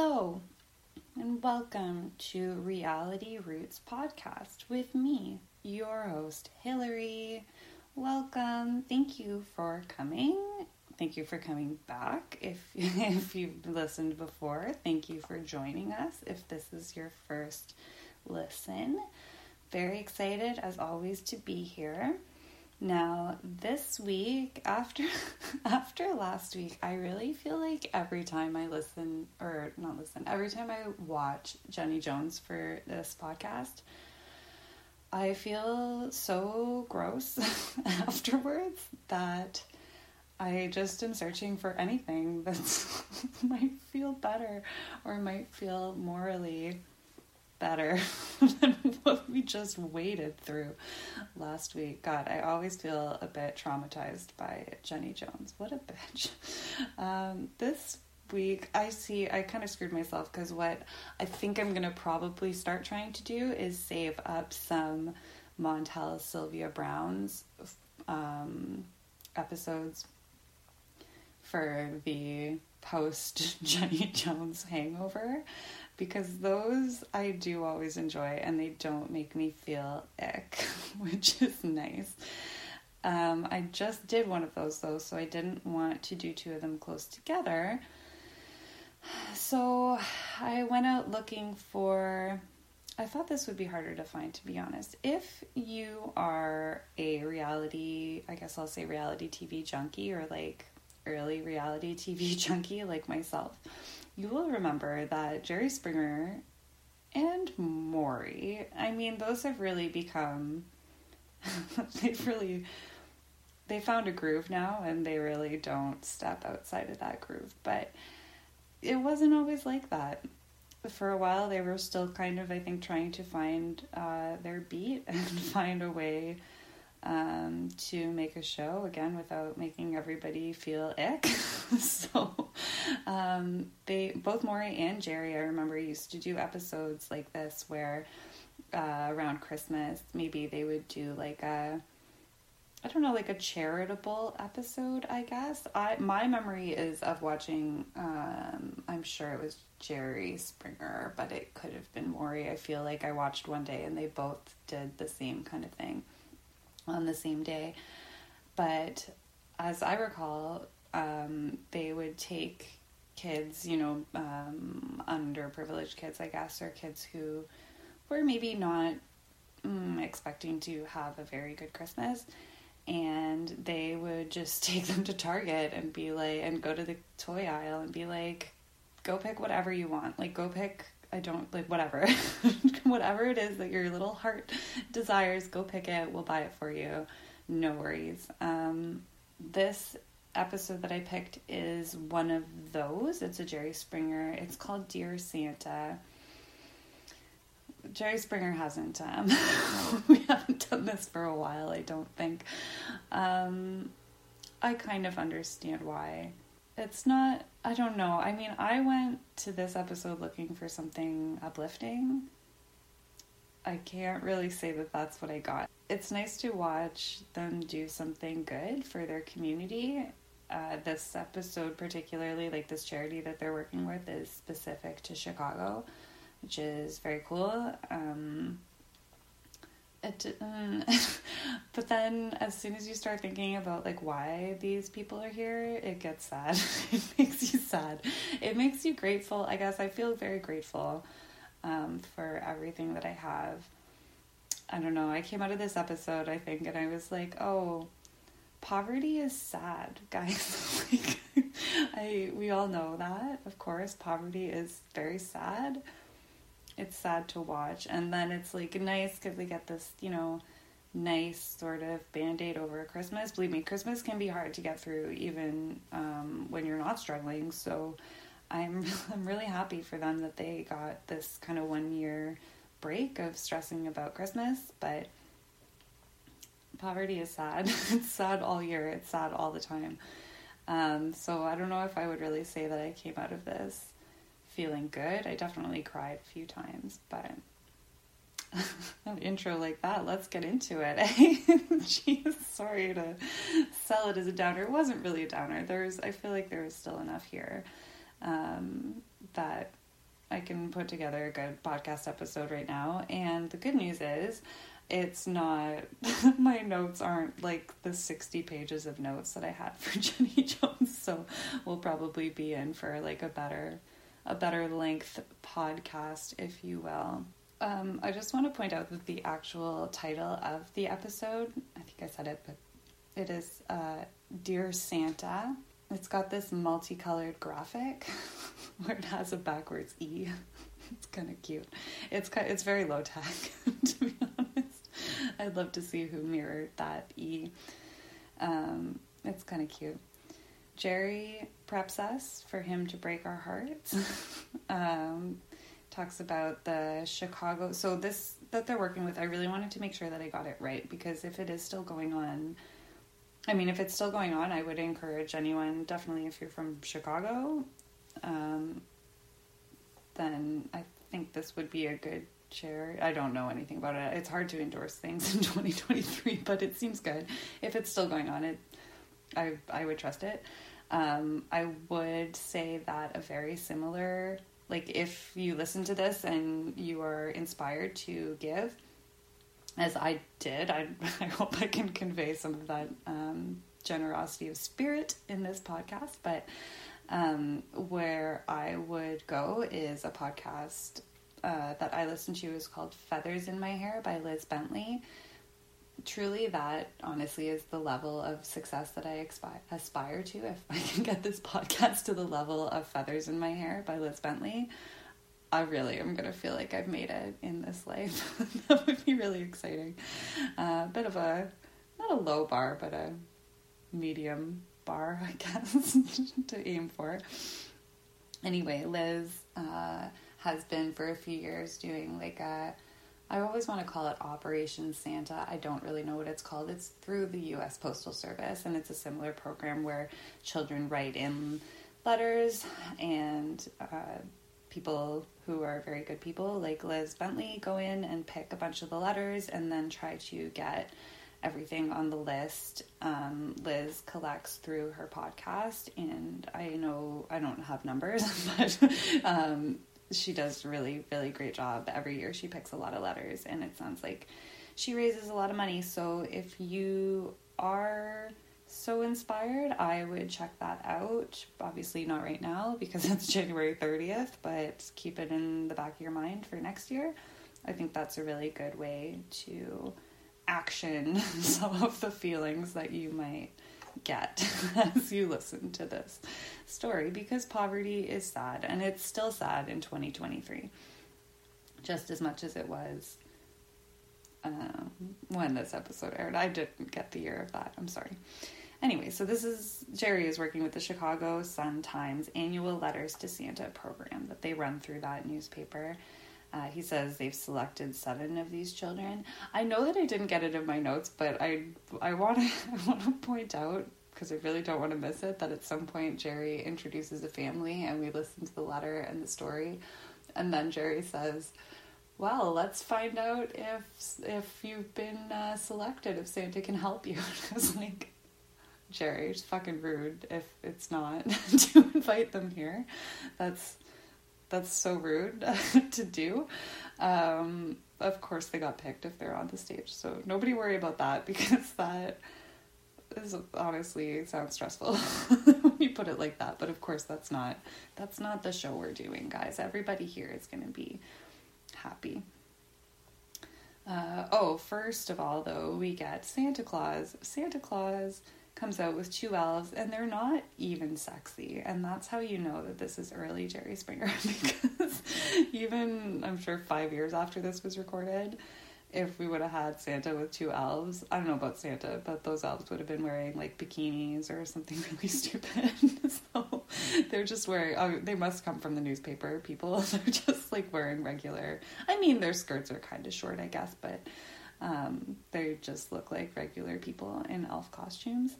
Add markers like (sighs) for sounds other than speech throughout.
Hello, and welcome to Reality Roots Podcast with me, your host, Hillary. Welcome. Thank you for coming. Thank you for coming back. If (laughs) if you've listened before, thank you for joining us. If this is your first listen, very excited as always to be here. Now, this week after (laughs) after last week, I really feel like every time I listen or not listen, every time I watch Jenny Jones for this podcast, I feel so gross (laughs) afterwards that I just am searching for anything that (laughs) might feel better or might feel morally better (laughs) than what we just waded through last week. God, I always feel a bit traumatized by Jenny Jones. What a bitch. (laughs) Um, this week, I see I kind of screwed myself because what I think I'm going to probably start trying to do is save up some Montel Sylvia Browne's um, episodes for the post Jenny (laughs) Jones hangover because those I do always enjoy and they don't make me feel ick, (laughs) which is nice. Um, I just did one of those though, so I didn't want to do two of them close together. So I went out looking for. I thought this would be harder to find, to be honest. If you are a reality, I guess I'll say reality TV junkie or like early reality TV (laughs) junkie like myself, you will remember that Jerry Springer and Maury, I mean, those have really become, (laughs) they've really, they found a groove now and they really don't step outside of that groove. But it wasn't always like that. For a while, they were still kind of, I think, trying to find uh, their beat (laughs) and find a way um, to make a show again without making everybody feel ick. (laughs) so um, they both Maury and Jerry, I remember, used to do episodes like this where uh, around Christmas maybe they would do like a I don't know, like a charitable episode, I guess. I my memory is of watching um, I'm sure it was Jerry Springer, but it could have been Maury. I feel like I watched one day and they both did the same kind of thing on the same day. But as I recall, um, they would take kids, you know, um, underprivileged kids, I guess, or kids who were maybe not mm, expecting to have a very good Christmas. And they would just (laughs) take them to Target and be like, and go to the toy aisle and be like, go pick whatever you want. Like, go pick I don't like whatever. (laughs) whatever it is that your little heart (laughs) desires, go pick it. We'll buy it for you. No worries. Um, this episode that I picked is one of those. It's a Jerry Springer. It's called Dear Santa. Jerry Springer hasn't. Um, (laughs) we haven't done this for a while, I don't think. Um, I kind of understand why it's not i don't know. I mean i went to this episode looking for something uplifting. I can't really say that that's what i got. It's nice to watch them do something good for their community. Uh, this episode particularly like this charity that they're working with is specific to chicago which is very cool. Um, it um, (laughs) but then as soon as you start thinking about like why these people are here it gets sad. (laughs) It makes you sad. It makes you grateful i guess. I feel very grateful um, for everything that i have. I don't know. I came out of this episode i think and i was like oh poverty is sad (laughs) guys. Like i we all know that of course. Poverty is very sad it's sad to watch. And then it's like nice because we get this, you know, nice sort of band aid over Christmas. Believe me, Christmas can be hard to get through even um, when you're not struggling. So I'm (laughs) I'm really happy for them that they got this kind of one year break of stressing about Christmas, but poverty is sad. (laughs) it's sad all year. It's sad all the time. Um, so I don't know if I would really say that I came out of this feeling good. I definitely cried a few times, but (laughs) an intro like that, let's get into it. (laughs) Jeez, sorry to sell it as a downer. It wasn't really a downer. There's, I feel like there was still enough here um, that I can put together a good podcast episode right now. And the good news is, it's not (laughs) my notes aren't like the 60 pages of notes that I had for Jenny Jones so we'll probably be in for like a better a better length podcast if you will. Um, I just want to point out that the actual title of the episode I think I said it but it is uh, Dear Santa. It's got this multicolored graphic (laughs) where it has a backwards E. (laughs) It's kind of cute. It's kind it's very low tech (laughs) to be honest. I'd love to see who mirrored that E. Um, it's kind of cute. Jerry preps us for him to break our hearts. (laughs) um, talks about the Chicago. So this that they're working with, I really wanted to make sure that I got it right because if it is still going on, I mean, if it's still going on, I would encourage anyone, definitely if you're from Chicago, um, then I think this would be a good chair. I don't know anything about it. It's hard to endorse things in (laughs) 2023, but it seems good. If it's still going on, it I I would trust it. Um, I would say that a very similar like if you listen to this and you are inspired to give as I did, I, (laughs) I hope I can convey some of that um, generosity of spirit in this podcast. But um, where I would go is a podcast uh, that I listened to is called Feathers in My Hair by Liz Bentley. Truly, that honestly is the level of success that I expi- aspire to. If I (laughs) can get this podcast to the level of Feathers in My Hair by Liz Bentley, I really am going to feel like I've made it in this life. (laughs) that would be really exciting. A uh, bit of a, not a low bar, but a medium bar, I (laughs) guess, to aim for. Anyway, Liz. Uh, has been for a few years doing like a I always want to call it Operation Santa. I don't really know what it's called. It's through the US Postal Service and it's a similar program where children write in letters and uh, people who are very good people like Liz Bentley go in and pick a bunch of the letters and then try to get everything on the list. Um, Liz collects through her podcast, and I know I don't have numbers, (laughs) but um, she does really really great job. Every year she picks a lot of letters and it sounds like she raises a lot of money. So if you are so inspired i would check that out. Obviously not right now because (laughs) it's january 30th but keep it in the back of your mind for next year. I think that's a really good way to action (laughs) some of the feelings that you might get (laughs) as you listen to this story because poverty is sad and it's still sad in 2023 just as much as it was um, when this episode aired. I didn't get the year of that. I'm sorry. Anyway, so this is Jerry is working with the Chicago Sun Times annual Letters to Santa program that they run through that newspaper. Uh, he says they've selected seven of these children. I know that I didn't get it in my notes, but I I want to (laughs) I want to point out because I really don't want to miss it that at some point Jerry introduces a family and we listen to the letter and the story, and then Jerry says, "Well, let's find out if if you've been uh, selected, if Santa can help you." (laughs) I like. Jerry, it's fucking rude if it's not (laughs) to invite them here. That's that's so rude (laughs) to do. Um, of course, they got picked if they're on the stage, so nobody worry about that (laughs) because that is honestly sounds stressful (laughs) when you put it like that. But of course, that's not that's not the show we're doing, guys. Everybody here is going to be happy. Uh, oh, first of all, though, we get Santa Claus. Santa Claus comes out with two elves and they're not even sexy. And that's how you know that this is early jerry springer (laughs) because even i'm sure five years after this was recorded if we would have had santa with two elves i don't know about santa but those elves would have been wearing like bikinis or something (laughs) really stupid. (laughs) So they're just wearing oh, they must come from the newspaper people. They're just like wearing regular i mean their skirts are kind of short i guess but um, they just look like regular people in elf costumes,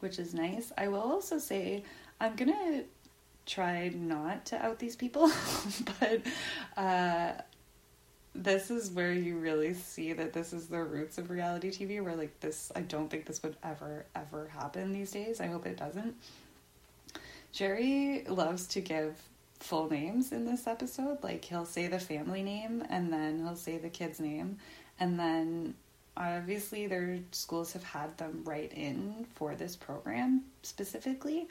which is nice. I will also say I'm gonna try not to out these people, (laughs) but uh, this is where you really see that this is the roots of reality TV. Where like this, I don't think this would ever ever happen these days. I hope it doesn't. Jerry loves to give full names in this episode. Like he'll say the family name and then he'll say the kid's name. And then obviously their schools have had them write in for this program specifically.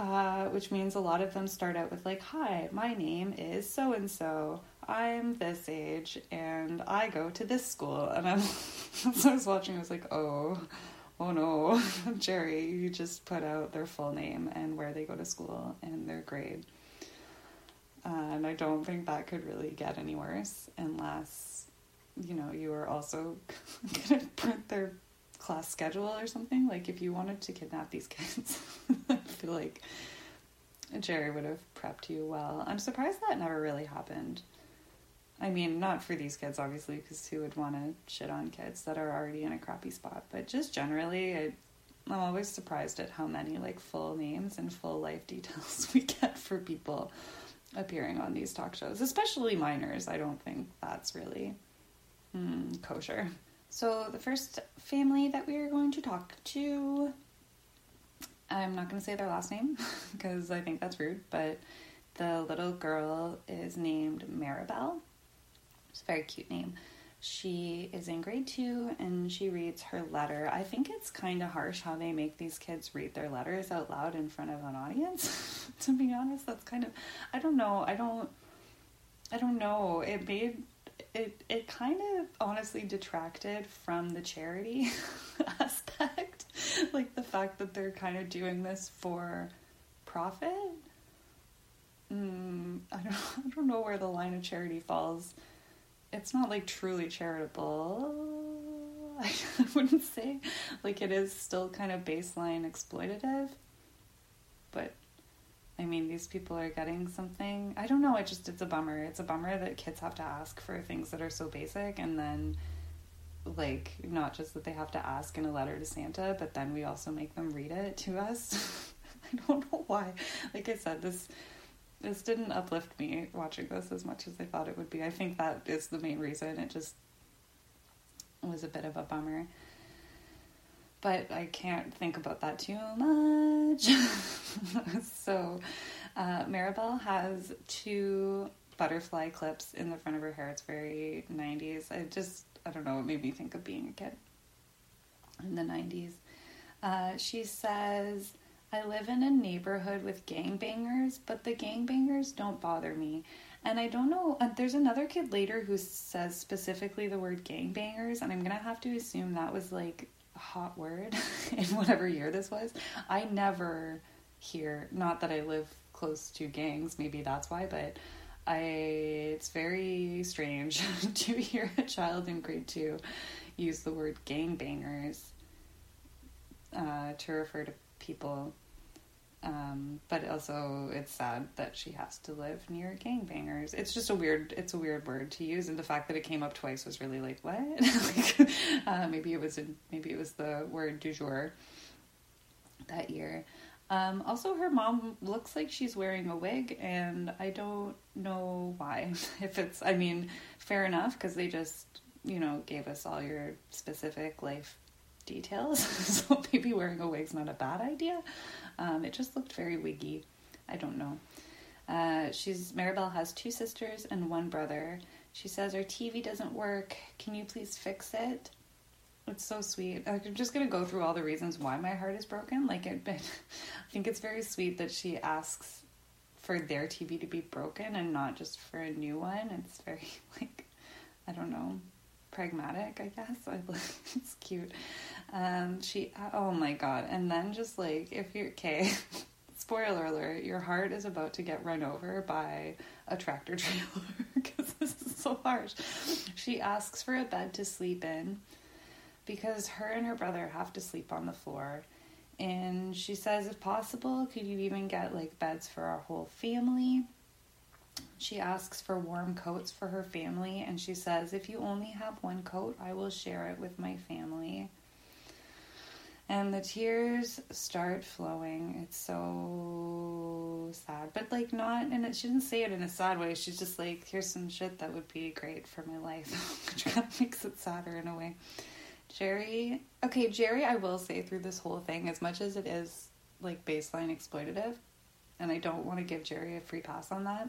Uh, which means a lot of them start out with like, "Hi, my name is so and so. I'm this age, and I go to this school." And I'm, (laughs) as I was watching, I was like, "Oh, oh no, (laughs) Jerry, you just put out their full name and where they go to school and their grade. Uh, and I don't think that could really get any worse unless, you know, you were also (laughs) going to print their class schedule or something. Like, if you wanted to kidnap these kids, (laughs) I feel like Jerry would have prepped you well. I'm surprised that never really happened. I mean, not for these kids, obviously, because who would want to shit on kids that are already in a crappy spot? But just generally, I, I'm always surprised at how many like full names and full life (laughs) details we get for people appearing on these talk shows, especially minors. I don't think that's really mm, kosher. So, the first family that we are going to talk to, I'm not going to say their last name (laughs) because I think that's rude, but the little girl is named Maribel. It's a very cute name. She is in grade two and she reads her letter. I think it's kind of harsh how they make these kids read their letters out loud in front of an audience. (laughs) to be honest, that's kind of I don't know. I don't I don't know. It made it it kind of honestly detracted from the charity (laughs) aspect. like the fact that they're kind of doing this for profit. Mm, I don't (laughs) I don't know where the line of charity falls it's not like truly charitable. (laughs) I wouldn't say like it is still kind of baseline exploitative. But I mean, these people are getting something. I don't know. It just it's a bummer. It's a bummer that kids have to ask for things that are so basic, and then like not just that they have to ask in a letter to Santa, but then we also make them read it to us. (laughs) I don't know why. Like I said, this this didn't uplift me watching this as much as I thought it would be. I think that is the main reason. It just was a bit of a bummer. But I can't think about that too much. (laughs) so, uh, Maribel has two butterfly clips in the front of her hair. It's very 90s. I just, I don't know, it made me think of being a kid in the 90s. Uh, she says, I live in a neighborhood with gangbangers, but the gangbangers don't bother me. And I don't know, uh, there's another kid later who says specifically the word gangbangers, and I'm gonna have to assume that was like hot word (laughs) in whatever year this was. I never hear, not that I live close to gangs, maybe that's why, but I it's very strange (laughs) to hear a child in grade two use the word gangbangers uh, to refer to people um, but also, it's sad that she has to live near gangbangers. It's just a weird, it's a weird word to use, and the fact that it came up twice was really like, what? (laughs) like, uh, maybe it was, in, maybe it was the word du jour that year. Um, also, her mom looks like she's wearing a wig, and I don't know why. (laughs) if it's, I mean, fair enough because they just, you know, gave us all your specific life details, (laughs) so maybe wearing a wig's not a bad idea. Um, it just looked very wiggy. I don't know. Uh, she's Maribel has two sisters and one brother. She says her TV doesn't work. Can you please fix it? It's so sweet. I'm just gonna go through all the reasons why my heart is broken. Like it, (laughs) I think it's very sweet that she asks for their TV to be broken and not just for a new one. It's very (laughs) like I don't know, pragmatic. I guess (laughs) I it's cute. Um, she, oh my god. And then just like, if you're, (laughs) okay, spoiler alert, your heart is about to get run over by a tractor trailer (laughs) because this is so harsh. She asks for a bed to sleep in because her and her brother have to sleep on the floor. And she says, if possible, could you even get like beds for our whole family? She asks for warm coats for her family, and she says, If you only have one coat, I will share it with my family and the tears start flowing. It's so sad, but like not, and it, she didn't say it in a sad way. She's just like, here's some shit that would be great for my life, which kind of makes it sadder in a way. Jerry, okay, Jerry, I will say through this whole thing, as much as it is like baseline exploitative, and I don't want to give Jerry a free pass on that.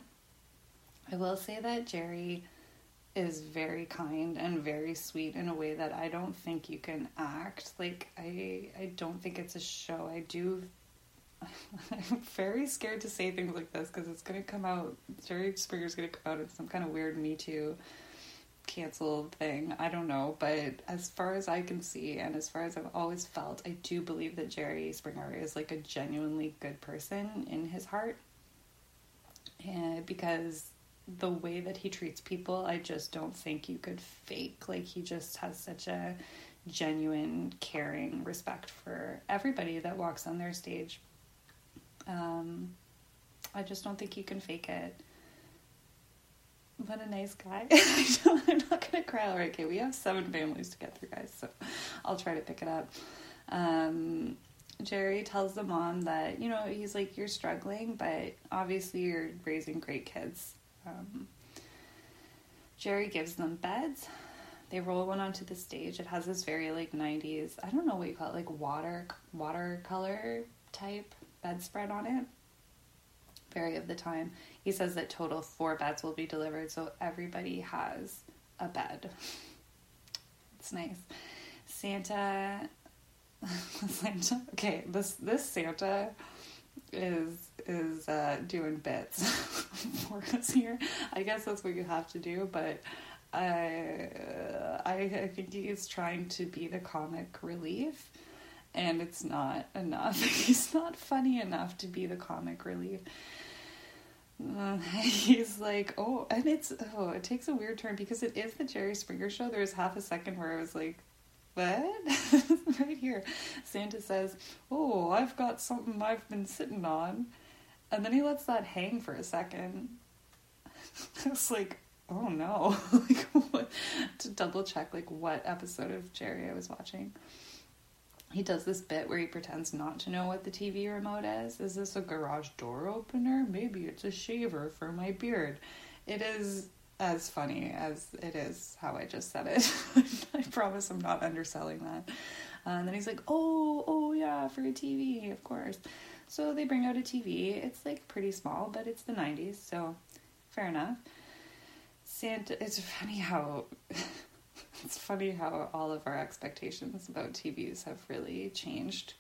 I will say that Jerry is very kind and very sweet in a way that I don't think you can act. Like I I don't think it's a show. I do (laughs) I'm very scared to say things like this because it's to come out Jerry Springer's to come out in some kind of weird me too cancel thing. I don't know, but as far as I can see and as far as I've always felt, I do believe that Jerry Springer is like a genuinely good person in his heart. And because the way that he treats people, I just don't think you could fake. Like he just has such a genuine, caring respect for everybody that walks on their stage. Um, I just don't think you can fake it. What a nice guy. (laughs) I'm not gonna cry. All right, okay, we have seven families to get through, guys, so I'll try to pick it up. Um, Jerry tells the mom that, you know, he's like, you're struggling, but obviously you're raising great kids. Um, Jerry gives them beds. They roll one onto the stage. It has this very like 90s, I don't know what you call it, like water watercolor type bedspread on it. Very of the time. He says that total four beds will be delivered, so everybody has a bed. It's nice. Santa (laughs) Santa okay, this this Santa is is uh, doing bits (laughs) for us here. I guess that's what you have to do, but I, I I think he's trying to be the comic relief, and it's not enough. (laughs) He's not funny enough to be the comic relief. Uh, (laughs) he's like, oh, and it's oh, it takes a weird turn because it is the Jerry Springer show. There was half a second where I was like, what? (laughs) right here, Santa says, oh, I've got something I've been sitting on, and then he lets that hang for a second. (laughs) it's like, oh no, (laughs) like what? to double check like what episode of Jerry I was watching he does this bit where he pretends not to know what the TV remote is. Is this a garage door opener? Maybe it's a shaver for my beard. It is as funny as it is how I just said it. (laughs) I promise I'm not underselling that. Uh, and then he's like, oh, oh yeah, for a TV, of course. So they bring out a TV. It's like pretty small, but it's the 90s, so fair enough. Santa, it's funny how (laughs) it's funny how all of our expectations about TVs have really changed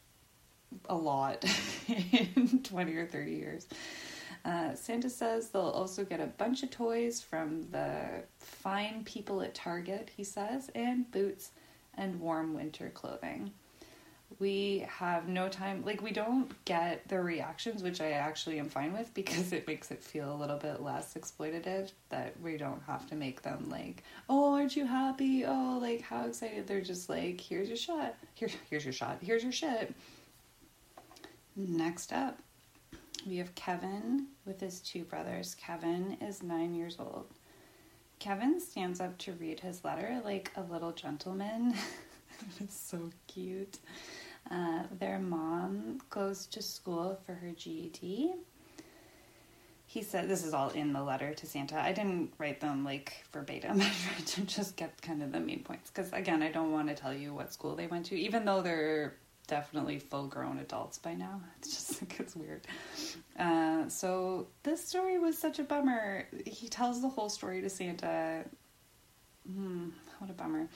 a lot (laughs) in 20 or 30 years. Uh, Santa says they'll also get a bunch of toys from the fine people at Target, he says, and boots and warm winter clothing. We have no time like we don't get the reactions which i actually am fine with because it makes it feel a little bit less exploitative that we don't have to make them like oh aren't you happy? Oh like how excited. They're just like here's your shot. Here here's your shot. Here's your shit. Next up we have kevin with his two brothers kevin is nine years old kevin stands up to read his letter like a little gentleman (laughs) it's so cute uh, their mom goes to school for her GED. He said, This is all in the letter to Santa. I didn't write them like verbatim. (laughs) I tried to just get kind of the main points. Because again, I don't want to tell you what school they went to, even though they're definitely full grown adults by now. (laughs) It's just like it's weird. Uh, so this story was such a bummer. He tells the whole story to Santa. Hmm, what a bummer.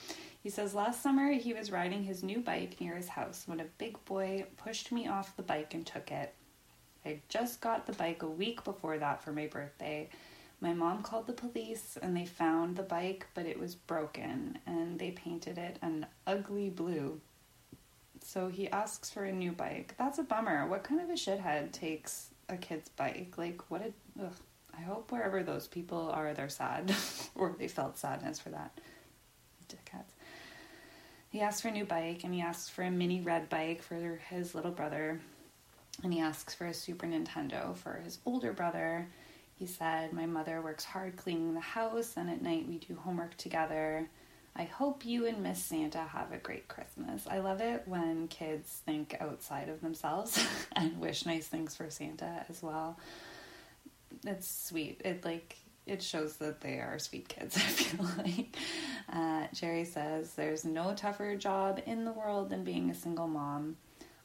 He says last summer he was riding his new bike near his house when a big boy pushed me off the bike and took it. I just got the bike a week before that for my birthday. My mom called the police and they found the bike, but it was broken and they painted it an ugly blue. So he asks for a new bike. That's a bummer. What kind of a shithead takes a kid's bike? Like, what a. Ugh. I hope wherever those people are, they're sad (laughs) or they felt sadness for that. Dickheads. He asks for a new bike and he asks for a mini red bike for his little brother. And he asks for a Super Nintendo for his older brother. He said, My mother works hard cleaning the house, and at night we do homework together. I hope you and Miss Santa have a great Christmas. I love it when kids think outside of themselves (laughs) and wish nice things for Santa as well. It's sweet. It like it shows that they are sweet kids, (laughs) I feel like. Uh, Jerry says, There's no tougher job in the world than being a single mom.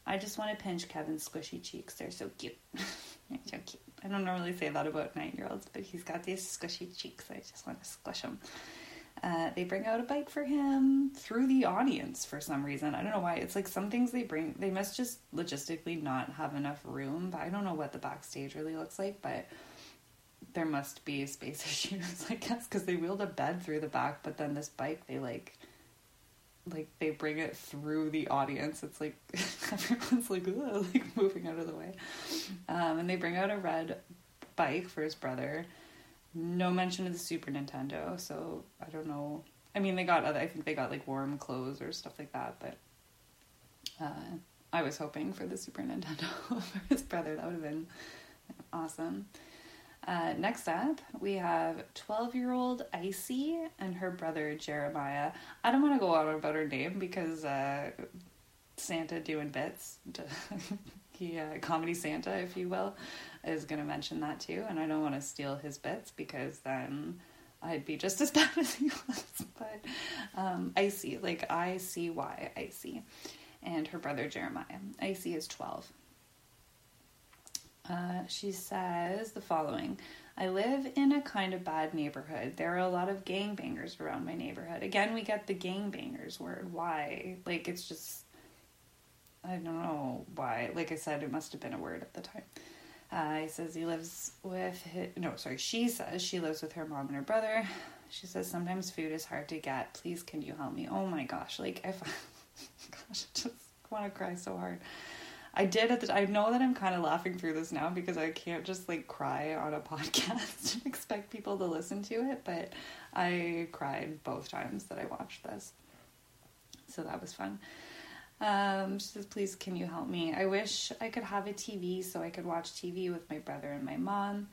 I just want to pinch Kevin's squishy cheeks. They're so cute. (laughs) He's so cute. I don't normally say that about nine year olds, but he's got these squishy cheeks. I just want to squish him. Uh, they bring out a bike for him through the audience for some reason. I don't know why. It's like some things they bring, they must just logistically not have enough room. But I don't know what the backstage really looks like, but there must be space (laughs) issues, I guess, because they wheeled a bed through the back, but then this bike, they like, like they bring it through the audience. It's like (laughs) everyone's like, like moving out of the way, um, and they bring out a red bike for his brother no mention of the Super Nintendo, so I don't know. I mean, they got other. I think they got like warm clothes or stuff like that, but uh, I was hoping for the Super Nintendo (laughs) for his brother. That would have been awesome. Uh, next up, we have 12 year old Icy and her brother Jeremiah. I don't want to go on about her name because uh, Santa doing bits. (laughs) he, uh, comedy Santa, if you will is going to mention that too, and I don't want to steal his bits because then I'd be just (laughs) as bad as he was. But um, Icy, like I C Y, Icy, and her brother Jeremiah. Icy is 12. Uh, she says the following I live in a kind of bad neighborhood. There are a lot of gangbangers around my neighborhood. Again, we get the gangbangers word. Why? Like, it's just, I don't know why. Like I said, it must have been a word at the time. Uh, he says he lives with his, no, sorry, she says she lives with her mom and her brother. She says sometimes food is hard to get. Please, can you help me? Oh my gosh, like if, (laughs) gosh, I just want to cry so hard. I did at the. I know that I'm kind of laughing through this now because I can't just like cry on a (laughs) podcast and expect people to listen to it. But I cried both times that I watched this, so that was fun. Um, she says, please, can you help me? I wish I could have a TV so I could watch TV with my brother and my mom.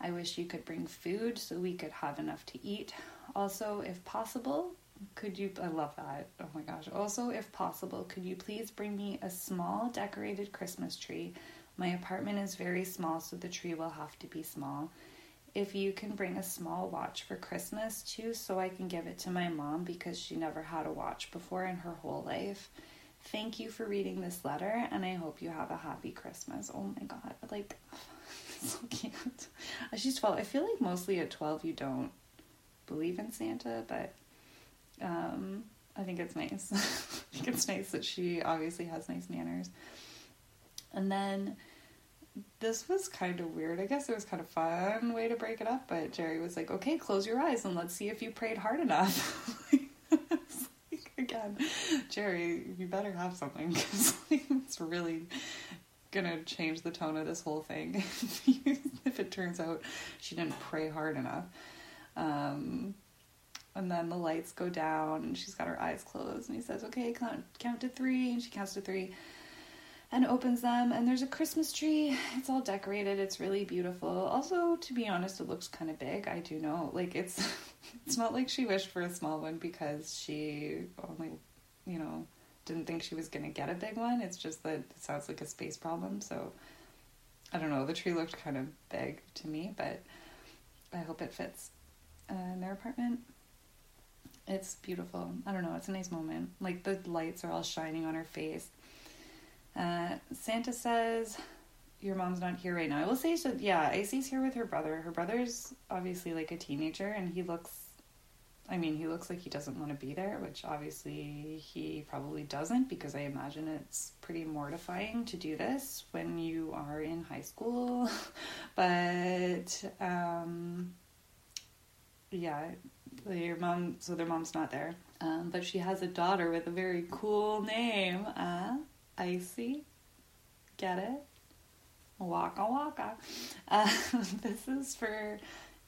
I wish you could bring food so we could have enough to eat. Also, if possible, could you, I love that. Oh my gosh. Also, if possible, could you please bring me a small decorated Christmas tree? My apartment is very small, so the tree will have to be small. If you can bring a small watch for Christmas too, so I can give it to my mom because she never had a watch before in her whole life. Thank you for reading this letter, and I hope you have a happy Christmas. Oh my god, like, (laughs) so cute. She's 12. I feel like mostly at 12 you don't believe in Santa, but um, I think it's nice. (laughs) I think it's nice that she obviously has nice manners. And then this was kind of weird. I guess it was kind of fun way to break it up, but Jerry was like, "Okay, close your eyes and let's see if you prayed hard enough." (laughs) (laughs) Jerry, you better have something (laughs) because it's really gonna change the tone of this whole thing (laughs) if it turns out she didn't pray hard enough. Um, and then the lights go down and she's got her eyes closed and he says, "Okay, count count to three. and she counts to three and opens them and there's a christmas tree. It's all decorated. It's really beautiful. Also to be honest it looks kind of big. I do know. Like it's (laughs) it's not like she wished for a small one because she only you know didn't think she was going to get a big one. It's just that it sounds like a space problem. So i don't know. The tree looked kind of big to me but i hope it fits uh, in their apartment. It's beautiful. I don't know. It's a nice moment. Like the lights are all shining on her face uh, Santa says, Your mom's not here right now. I will say, so yeah, Icy's here with her brother. Her brother's obviously like a teenager, and he looks, I mean, he looks like he doesn't want to be there, which obviously he probably doesn't because I imagine it's pretty mortifying to do this when you are in high school. (laughs) but, um, yeah, your mom, so their mom's not there. Um, but she has a daughter with a very cool name. Uh, icy. Get it? Waka waka. Uh, (laughs) this is for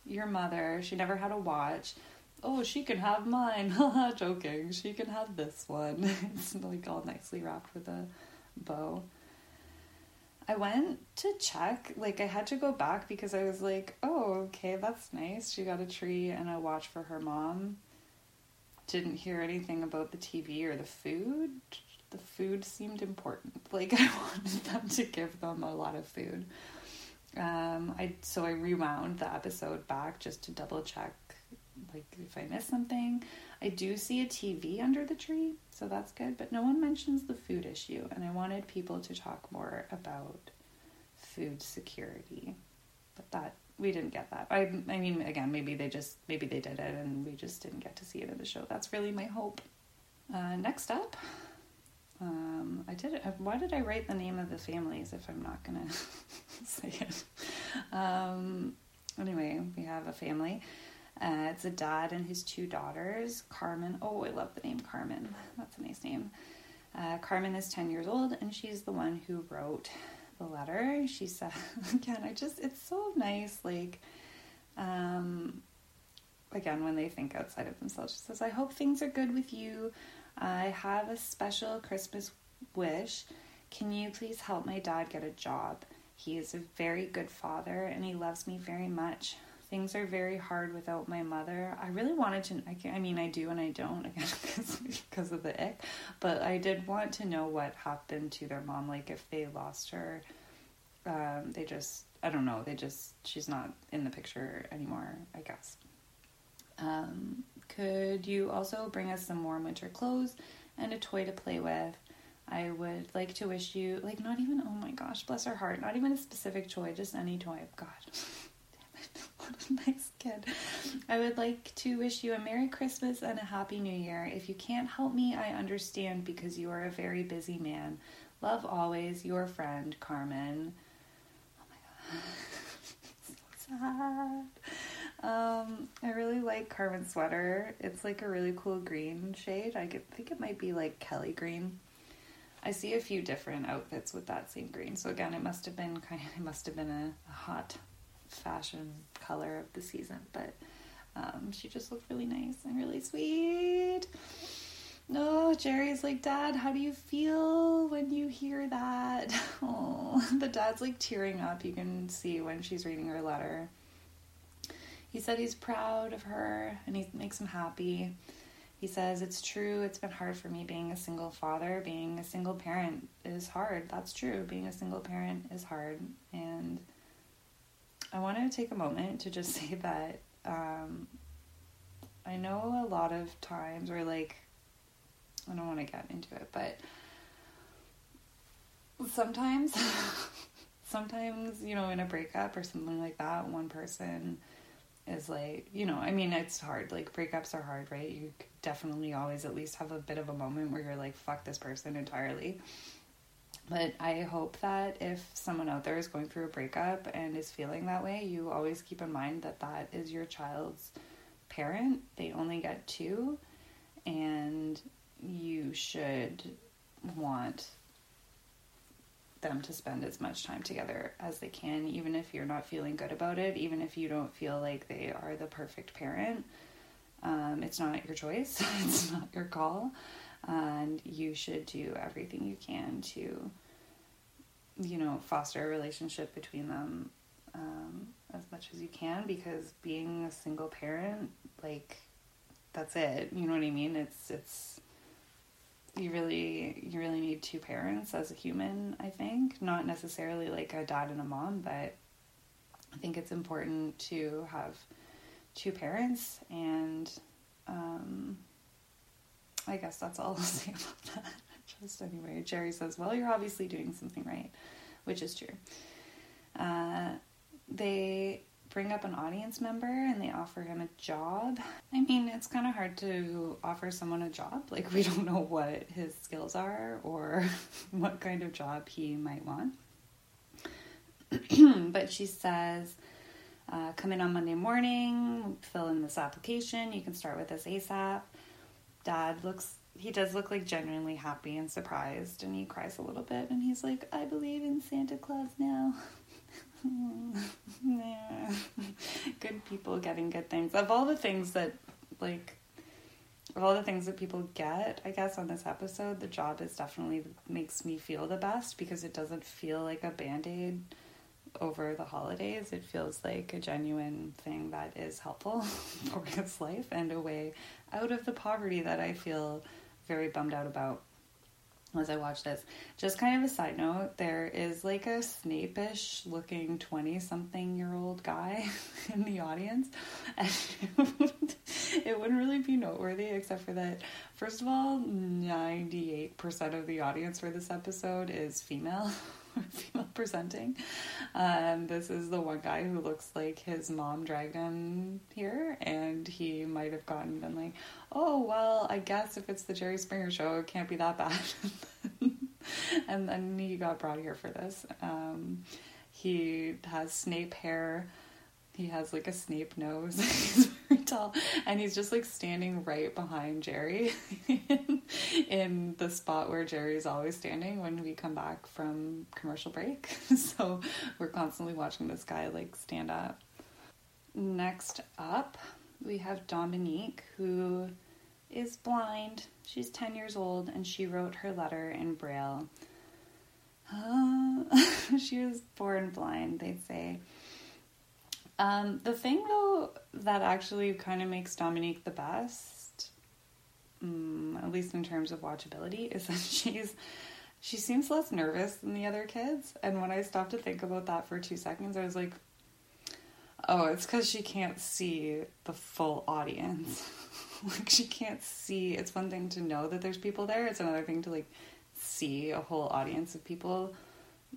your mother. She never had a watch. Oh, she can have mine. (laughs) Joking. She can have this one. (laughs) it's like all nicely wrapped with a bow. I went to check, like I had to go back because I was like, oh, okay, that's nice. She got a tree and a watch for her mom. Didn't hear anything about the TV or the food the food seemed important. (laughs) Like I wanted them to give them a lot of food. Um, I so I rewound the episode back just to double check, like if I missed something. I do see a TV under the tree, so that's good. But no one mentions the food issue, and I wanted people to talk more about food security. But that we didn't get that. I I mean again, maybe they just maybe they did it and we just didn't get to see it in the show. That's really my hope. Uh, next up, um, I did. Why did I write the name of the families if I'm not gonna (laughs) say it? Um, anyway, we have a family. Uh, it's a dad and his two daughters. Carmen. Oh, I love the name Carmen. That's a nice name. Uh, Carmen is 10 years old and she's the one who wrote the letter. She said, (laughs) again, I just, it's so nice. Like, um, again, when they think outside of themselves, she says, I hope things are good with you. I have a special Christmas wish. Can you please help my dad get a job? He is a very good father and he loves me very much things are very hard without my mother. I really wanted to. I, can, I mean, I do and I don't (laughs) again because of the ick. But I did want to know what happened to their mom. Like if they lost her, um, they just. I don't know. They just. She's not in the picture anymore. I guess. Um, could you also bring us some warm winter clothes and a toy to play with? I would like to wish you, like, not even, oh my gosh, bless her heart, not even a specific toy, just any toy. Oh god. what a nice kid. I would like to wish you a Merry Christmas and a Happy New Year. If you can't help me, I understand because you are a very busy man. Love always, your friend, Carmen. Oh my god. (laughs) so sad. Um, I really like Carmen's sweater. It's like a really cool green shade. I think it might be like Kelly green. I see a few different outfits with that same green. So again, it must have been (laughs) kind of, it must have been a, a hot fashion color of the season, but um, she just looked really nice and really sweet. No, Jerry's like, Dad, how do you feel when you hear that? (laughs) Oh, the dad's like tearing up. You can see when she's reading her letter. He said he's proud of her and he makes him happy. He says, It's true, it's been hard for me being a single father. Being a single parent is hard. That's true. Being a single parent is hard. And I want to take a moment to just (laughs) say that um, I know a lot of times, or like, I don't want to get into it, but sometimes, (laughs) sometimes, you know, in a breakup or something like that, one person is like, you know, I mean, it's hard. Like, breakups are hard, right? You definitely always at least have a bit of a moment where you're like, fuck this person entirely. But I hope that if someone out there is going through a breakup and is feeling that way, you always keep in mind that that is your child's parent. They only get two, and you should want them to spend as much time together as they can, even if you're not feeling good about it, even if you don't feel like they are the perfect parent. Um, it's not your choice, (laughs) it's not your call. And you should do everything you can to you know foster a relationship between them um, as much as you can because being a single parent like that's it. You know what i mean? It's it's you really you really need two parents as a human i think not necessarily like a dad and a mom but i think it's important to have two parents and um, I guess that's all (laughs) I'll say about that. Just anyway, Jerry says, Well, you're obviously doing something right, which is true. Uh, they bring up an audience member and they offer him a job. I mean, it's kind of hard to offer someone a job. Like, we don't know what his skills are or (laughs) what kind of job he might want. (clears throat) but she says, uh, come in on Monday morning, fill in this application. You can start with this ASAP dad looks he does look like genuinely happy and surprised and he cries a little bit and he's like i believe in santa claus now (laughs) (laughs) yeah. good people getting good things of all the things that like of all the things that people get i guess on this episode the job is definitely makes me feel the best because it doesn't feel like a band-aid over the holidays. It feels like a genuine thing that is helpful (laughs) for his life and a way out of the poverty that I feel very bummed out about as I watch this. Just kind of a side note, there is like a Snape-ish looking 20 something year old guy (laughs) in the audience. And it wouldn't really be noteworthy except for that, first of all, 98% of the audience for this episode is female, (laughs) (laughs) female presenting. Um, this is the one guy who looks like his mom dragged him here, and he might have gotten been like, "Oh well, I guess if it's the Jerry Springer show, it can't be that bad." (laughs) and then he got brought here for this. Um, he has Snape hair he has like a Snape nose. (laughs) he's tall, and he's just like standing right behind Jerry (laughs) in, the spot where Jerry's always standing when we come back from commercial break. (laughs) so we're constantly watching this guy like stand up. Next up, we have Dominique, who is blind. She's 10 years old and she wrote her letter in Braille. Uh, (laughs) she was born blind, they say. Um, the thing though that actually kind of makes Dominique the best, um, at least in terms of watchability, is that (laughs) she's she seems less nervous than the other kids. And when I stopped to think about that for two seconds, I was like, oh, it's because she can't see the full audience. (laughs) like she can't see. It's one thing to know that there's people there. It's another thing to like see a whole audience of people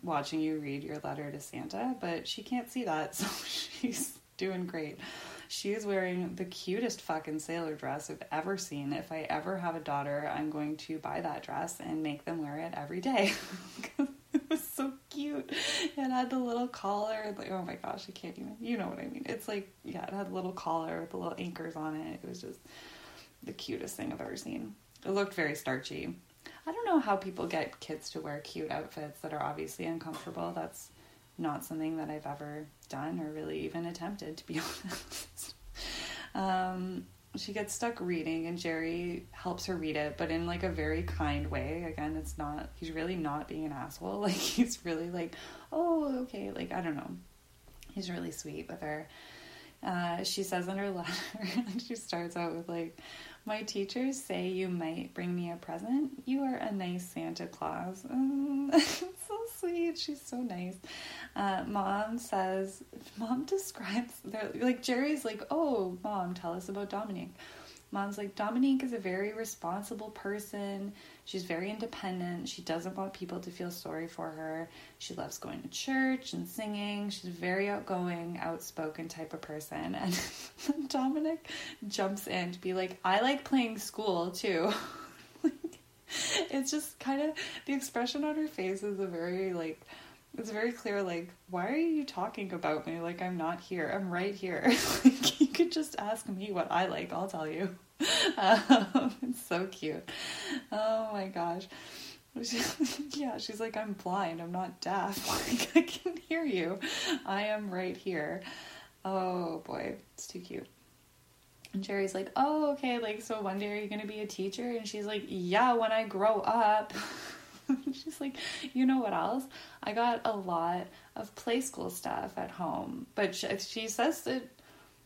watching you read your letter to Santa, but she can't see that, (laughs) so she's doing great. She's wearing the cutest fucking sailor dress I've ever seen. If I ever have a daughter, I'm going to buy that dress and make them wear it every day. (laughs) it was so cute. It had the little collar, like oh my gosh, I can't even. You know what I mean? It's like yeah, it had a little collar with the little anchors on it. It was just the cutest thing I've ever seen. It looked very starchy. I don't know how people get kids to wear cute outfits that are obviously uncomfortable. That's not something that I've ever done or really even attempted, to be (laughs) honest. um, she gets stuck reading, and Jerry helps her read it, but in like a very kind way. Again, it's not, he's really not being an asshole. (laughs) Like, he's really like, oh, okay. Like, I don't know. He's really sweet with her. Uh, she says in her letter, (laughs) she starts out with like, my teachers say you might bring me a present. You are a nice Santa Claus. (laughs) Mm, so sweet. She's so nice. Uh, mom says, Mom describes, like Jerry's like, oh, mom, tell us about Dominique. Mom's like, Dominique is a very responsible person. She's very independent. She doesn't want people to feel sorry for her. She loves going to church and singing. She's a very outgoing, outspoken type of person. (laughs) And (laughs) Dominic jumps in to be like, I like playing school too. (laughs) it's just kind of the expression on her face is a very like it's very clear like why are you talking about me like i'm not here i'm right here like just ask me what i like i'll tell you. (laughs) Um, it's so cute. Oh my gosh. (laughs) Yeah she's like i'm blind i'm not deaf. (laughs) Like i can hear you. I am right here. Oh boy it's too cute. And Jerry's like, oh, okay, like, so one day are you going to be a teacher? And she's like, yeah, when I grow up. She's like, you know what else? I got a lot of play school stuff at home, but she, she says that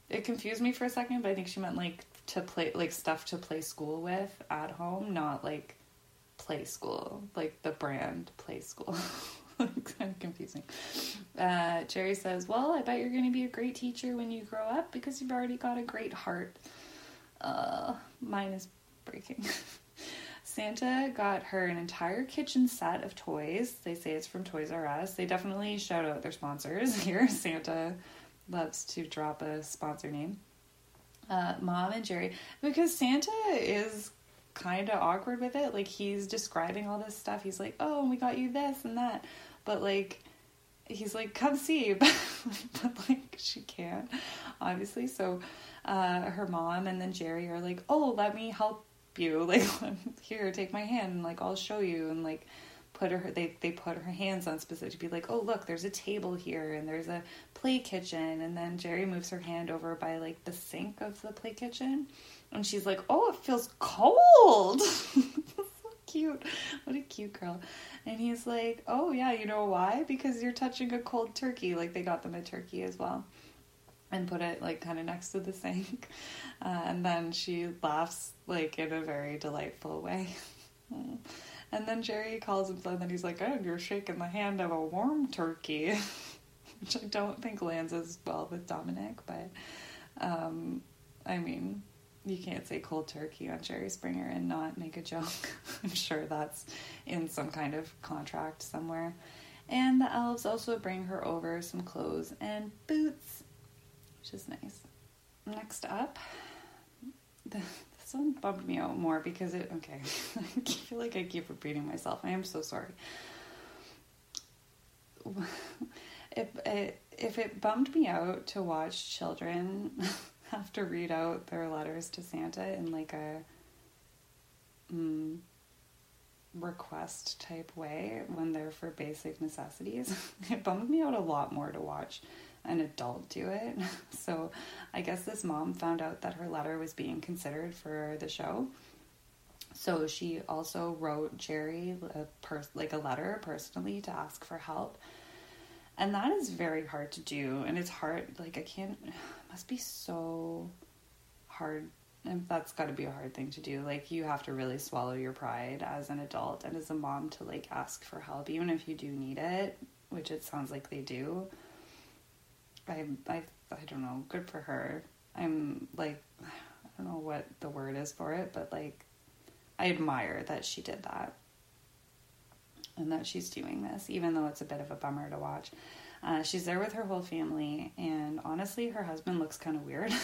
it confused me for a second. But I think she meant like to play like stuff to play school with at home, not like Playskool, like the brand Playskool. (laughs) kind of confusing. Uh, Jerry says, "Well, I bet you're going to be a great teacher when you grow up because you've already got a great heart." Uh, mine is breaking. (laughs) Santa got her an entire kitchen set of toys. They say it's from Toys R Us. They definitely shout out their sponsors (laughs) here. Santa loves to drop a sponsor name. Uh, Mom and Jerry, because Santa is kind of awkward with it. Like he's describing all this stuff. He's like, "Oh, we got you this and that," but like he's like, "Come see," (laughs) but, like she can't, obviously. So uh, her mom and then Jerry are like, "Oh, let me help you (laughs) like here take my hand and like i'll show you and like put her they they put her hands on specific to be like oh look there's a table here and there's a play kitchen. And then jerry moves her hand over by like the sink of the play kitchen. And she's like oh it feels cold. (laughs) So cute. What a cute girl. And he's like oh yeah you know why? Because you're touching a cold turkey. Like they got them a turkey as well and put it like kind of next to the sink. Uh, and then she laughs like in a very delightful way. (laughs) and then Jerry calls him and he's like, Oh, you're shaking the hand of a warm turkey. (laughs) Which I don't think lands as well with Dominic, but um, I mean, you can't say cold turkey on Jerry Springer and not make a joke. (laughs) I'm sure that's in some kind of contract somewhere. And the elves also bring her over some clothes and boots, which is nice. Next up, (laughs) the, one bummed me out more because it, okay, (laughs) I feel like I keep repeating myself. I am so sorry. (laughs) If it, if it bummed me out to watch children (laughs) have to read out their letters to Santa in like a mm, request type way when they're for basic necessities. it bummed me out a lot more to watch an adult do it. (laughs) So I guess this mom found out that her letter was being considered for the show. So she also wrote Jerry a pers- like a letter personally to ask for help. And that is very hard to do and it's hard like I can't (sighs) must be so hard and that's got to be a hard thing to do like you have to really swallow your pride as an adult and as a mom to like ask for help even if you do need it which it sounds like they do i i, I don't know. Good for her. I'm like i don't know what the word is for it but like i admire that she did that. And that she's doing this even though it's a bit of a bummer to watch. Uh, she's there with her whole family and honestly her husband looks kind of weird. (laughs)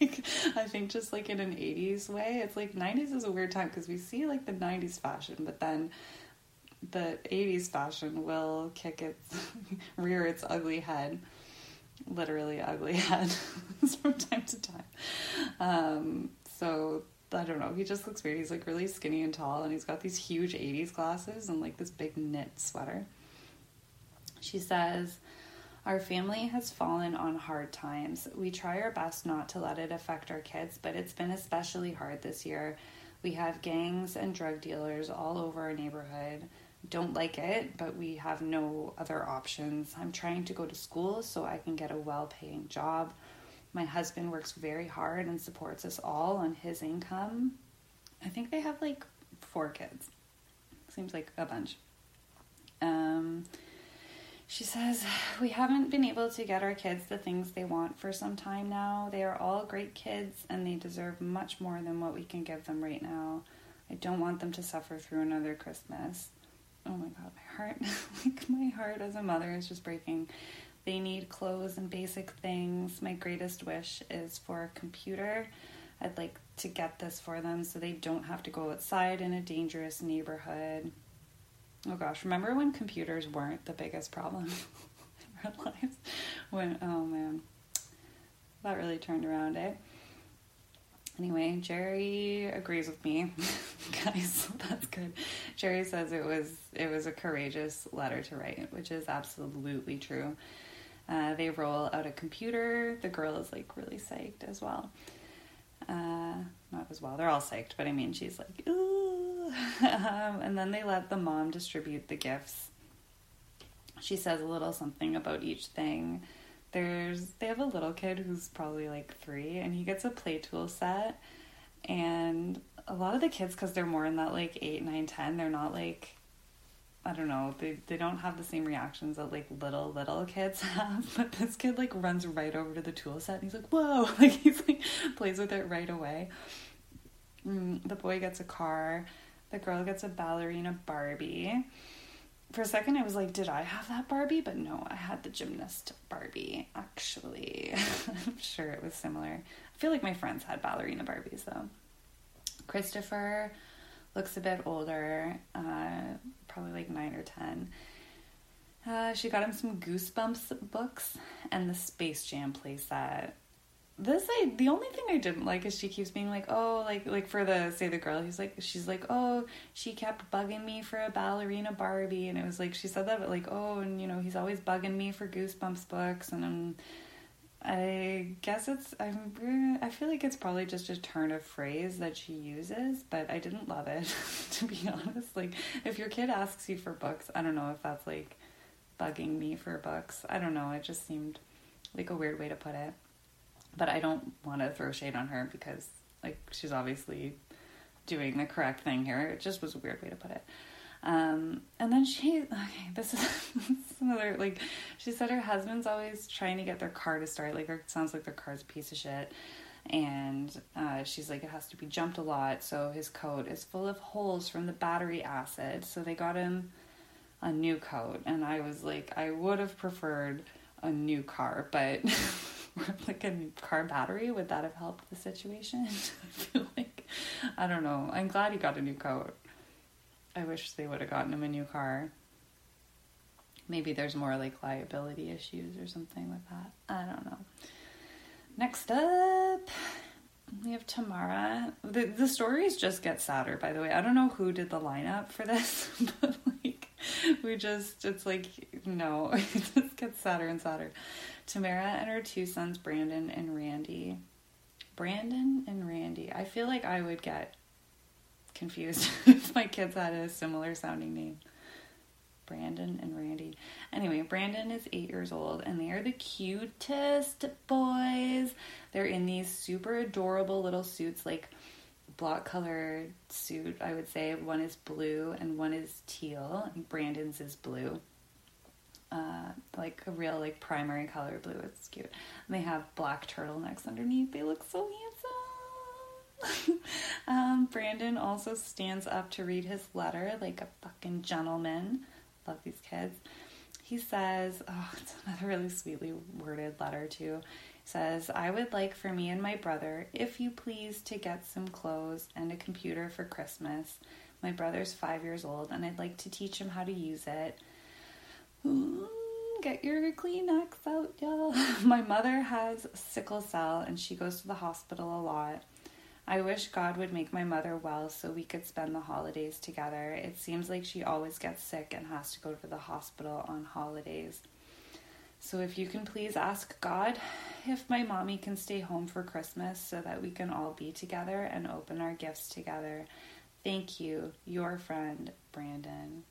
Like I think just like in an 80s way. It's like 90s is a weird time because we see like the 90s fashion, but then the 80s fashion will kick its (laughs) rear its ugly head, literally ugly (laughs) head (laughs) from time to time. Um, so I don't know. He just looks weird. He's like really skinny and tall, and he's got these huge 80s glasses and like this big knit sweater. She says, our family has fallen on hard times. We try our best not to let it affect our kids, but it's been especially hard this year. We have gangs and drug dealers all over our neighborhood. Don't like it, but we have no other options. I'm trying to go to school so I can get a well paying job. My husband works very hard and supports us all on his income. I think they have like four kids. Seems like a bunch. Um, she says, We haven't been able to get our kids the things they want for some time now. They are all great kids and they deserve much more than what we can give them right now. I don't want them to suffer through another Christmas. Oh my god, my heart, (laughs) like my heart as a mother is just breaking. They need clothes and basic things. My greatest wish is for a computer. I'd like to get this for them so they don't have to go outside in a dangerous neighborhood. Oh gosh, remember when computers weren't the biggest problem (laughs) in our lives? When, oh man, that really turned around, eh? Anyway, Jerry agrees with me, (laughs) guys. That's good. Jerry says it was it was a courageous letter to write, which is absolutely true. Uh, they roll out a computer. The girl is like really psyched as well. Uh, not as well. They're all psyched, but I mean, she's like, ooh. (laughs) um, and then they let the mom distribute the gifts. She says a little something about each thing. There's they have a little kid who's probably like three, and he gets a play tool set. And a lot of the kids, because they're more in that like eight, nine, ten, they're not like I don't know, they they don't have the same reactions that like little little kids (laughs) have. But this kid like runs right over to the tool set and he's like, "Whoa!" (laughs) Like he's like plays with it right away. Mm, the boy gets a car. The girl gets a ballerina Barbie. For a second, I was like, "Did I have that Barbie?" But no, I had the gymnast Barbie. Actually, (laughs) I'm sure it was similar. I feel like my friends had ballerina Barbies though. Christopher looks a bit older, uh, probably like nine or ten. Uh, she got him some Goosebumps books and the Space Jam playset. This I the only thing I didn't like is she keeps being like, oh, like like for the say the girl, he's like she's like, oh, she kept bugging me for a ballerina Barbie, and it was like she said that, but like, oh, and you know he's always bugging me for Goosebumps books, and I'm I guess it's I'm I feel like it's probably just a turn of phrase that she uses, but I didn't love it (laughs) to be honest. Like if your kid asks you for books, I don't know if that's like bugging me for books. I don't know, it just seemed like a weird way to put it. But I don't want to throw shade on her because like she's obviously doing the correct thing here. It just was a weird way to put it. Um, and then she, okay, this is, (laughs) is another, like, she said her husband's always trying to get their car to start. Like, it sounds like their car's a piece of shit. And uh, she's like, it has to be jumped a lot. So his coat is full of holes from the battery acid. So they got him a new coat. And I was like, I would have preferred a new car, but (laughs) like a car battery, would that have helped the situation? (laughs) I feel like, I don't know. I'm glad he got a new coat. I wish they would have gotten him a new car. Maybe there's more like liability issues or something with that. I don't know. Next up, we have Tamara. The the stories just get sadder, by the way. I don't know who did the lineup for this, (laughs) but like we just it's like no, (laughs) it just gets sadder and sadder. Tamara and her two sons, Brandon and Randy. Brandon and Randy. I feel like I would get confused (laughs) if my kids had a similar sounding name. Brandon and Randy. Anyway, Brandon is eight years old and they are the cutest boys. They're in these super adorable little suits, like block colored suit, I would say. One is blue and one is teal. Brandon's is blue. Uh, like a real like primary color blue. It's cute. And they have black turtlenecks underneath. They look so handsome. (laughs) um, Brandon also stands up to read his letter like a fucking gentleman. Love these kids. He says, oh, it's another really sweetly worded letter too. He says, I would like for me and my brother, if you please, to get some clothes and a computer for Christmas. My brother's five years old and I'd like to teach him how to use it. Ooh, get your Kleenex out, y'all. (laughs) my mother has sickle cell and she goes to the hospital a lot. I wish God would make my mother well so we could spend the holidays together. It seems like she always gets sick and has to go to the hospital on holidays. So if you can please ask God if my mommy can stay home for Christmas so that we can all be together and open our gifts together. Thank you, your friend, Brandon.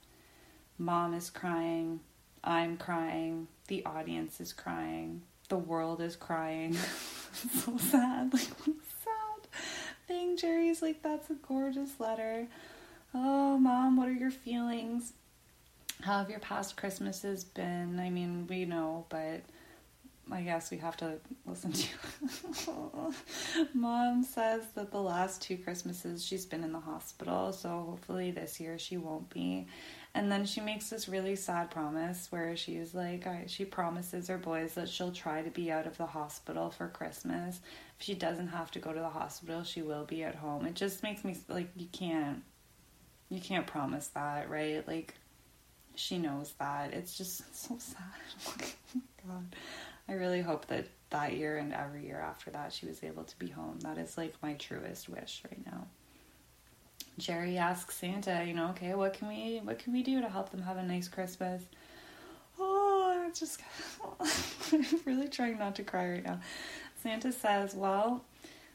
Mom is crying. I'm crying. The audience is crying. The world is crying. (laughs) so sad. Like, sad thing. Jerry's like, that's a gorgeous letter. Oh, mom, what are your feelings? How have your past Christmases been? I mean, we know, but I guess we have to listen to. You. (laughs) Mom says that the last two Christmases she's been in the hospital, so hopefully this year she won't be. And then she makes this really sad promise where she's like, she promises her boys that she'll try to be out of the hospital for Christmas. If she doesn't have to go to the hospital, she will be at home. It just makes me like, you can't, you can't promise that, right? Like, she knows that. It's just so sad. (laughs) Oh God. I really hope that that year and every year after that she was able to be home. That is like my truest wish right now. Jerry asks Santa, you know, okay, what can we what can we do to help them have a nice Christmas? Oh, I'm just (laughs) I'm really trying not to cry right now. Santa says, well,